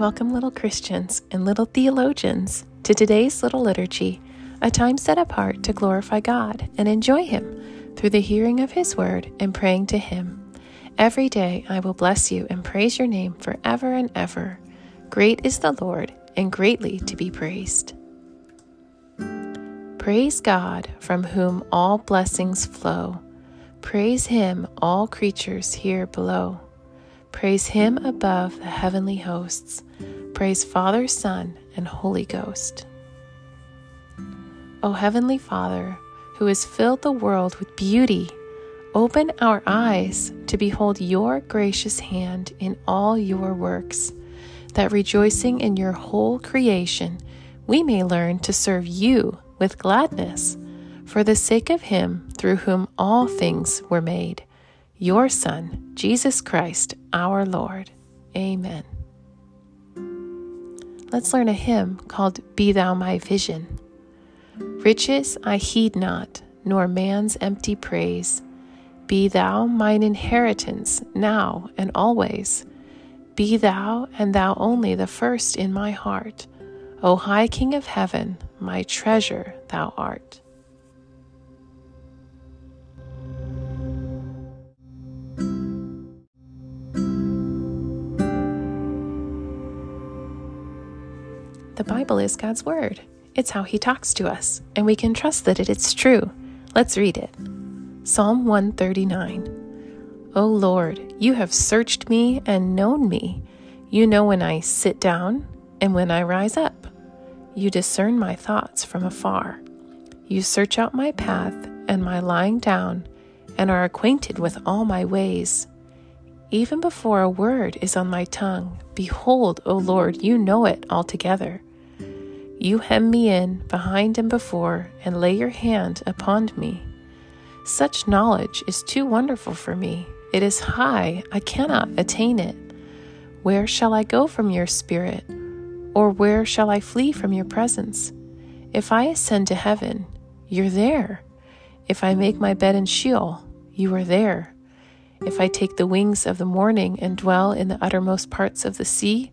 welcome little Christians and little theologians to today's little liturgy, a time set apart to glorify God and enjoy Him through the hearing of His word and praying to Him. Every day I will bless you and praise your name forever and ever. Great is the Lord and greatly to be praised. Praise God from whom all blessings flow. Praise Him, all creatures here below. Praise Him above the heavenly hosts. Praise Father, Son, and Holy Ghost. O Heavenly Father, who has filled the world with beauty, open our eyes to behold your gracious hand in all your works, that rejoicing in your whole creation, we may learn to serve you with gladness, for the sake of Him through whom all things were made your Son, Jesus Christ, our Lord. Amen. Let's learn a hymn called Be Thou My Vision. Riches I heed not, nor man's empty praise. Be thou mine inheritance now and always. Be thou and thou only the first in my heart. O high King of heaven, my treasure thou art. The Bible is God's Word. It's how He talks to us, and we can trust that it is true. Let's read it. Psalm 139 O Lord, you have searched me and known me. You know when I sit down and when I rise up. You discern my thoughts from afar. You search out my path and my lying down, and are acquainted with all my ways. Even before a word is on my tongue, behold, O Lord, you know it altogether. You hem me in behind and before, and lay your hand upon me. Such knowledge is too wonderful for me. It is high, I cannot attain it. Where shall I go from your spirit? Or where shall I flee from your presence? If I ascend to heaven, you're there. If I make my bed in Sheol, you are there. If I take the wings of the morning and dwell in the uttermost parts of the sea,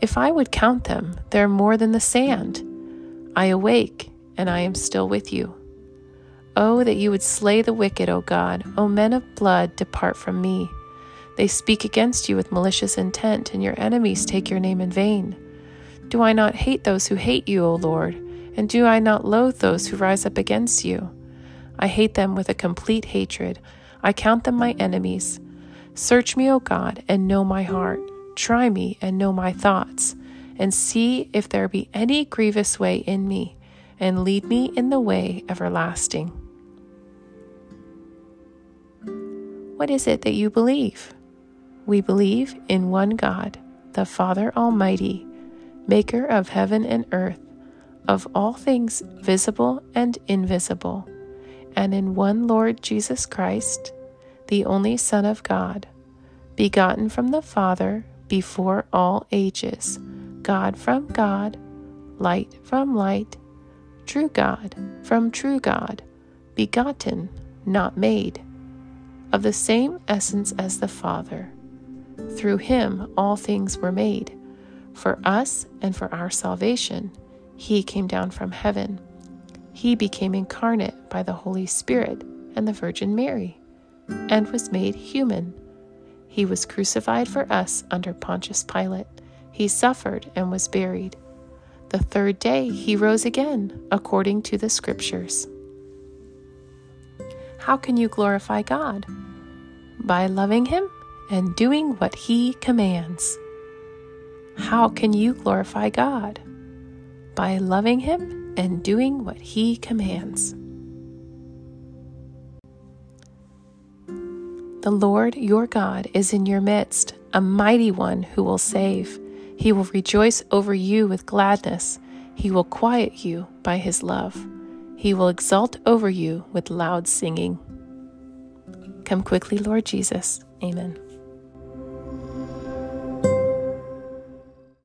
If I would count them, they're more than the sand. I awake, and I am still with you. Oh, that you would slay the wicked, O God. O men of blood, depart from me. They speak against you with malicious intent, and your enemies take your name in vain. Do I not hate those who hate you, O Lord? And do I not loathe those who rise up against you? I hate them with a complete hatred. I count them my enemies. Search me, O God, and know my heart. Try me and know my thoughts, and see if there be any grievous way in me, and lead me in the way everlasting. What is it that you believe? We believe in one God, the Father Almighty, maker of heaven and earth, of all things visible and invisible, and in one Lord Jesus Christ, the only Son of God, begotten from the Father before all ages, God from God, light from light, true God from true God, begotten, not made, of the same essence as the Father. Through him all things were made. For us and for our salvation, he came down from heaven. He became incarnate by the Holy Spirit and the Virgin Mary, and was made human he was crucified for us under Pontius Pilate. He suffered and was buried. The third day he rose again, according to the Scriptures. How can you glorify God? By loving Him and doing what He commands. How can you glorify God? By loving Him and doing what He commands. The Lord your God is in your midst, a mighty one who will save. He will rejoice over you with gladness. He will quiet you by his love. He will exult over you with loud singing. Come quickly, Lord Jesus. Amen.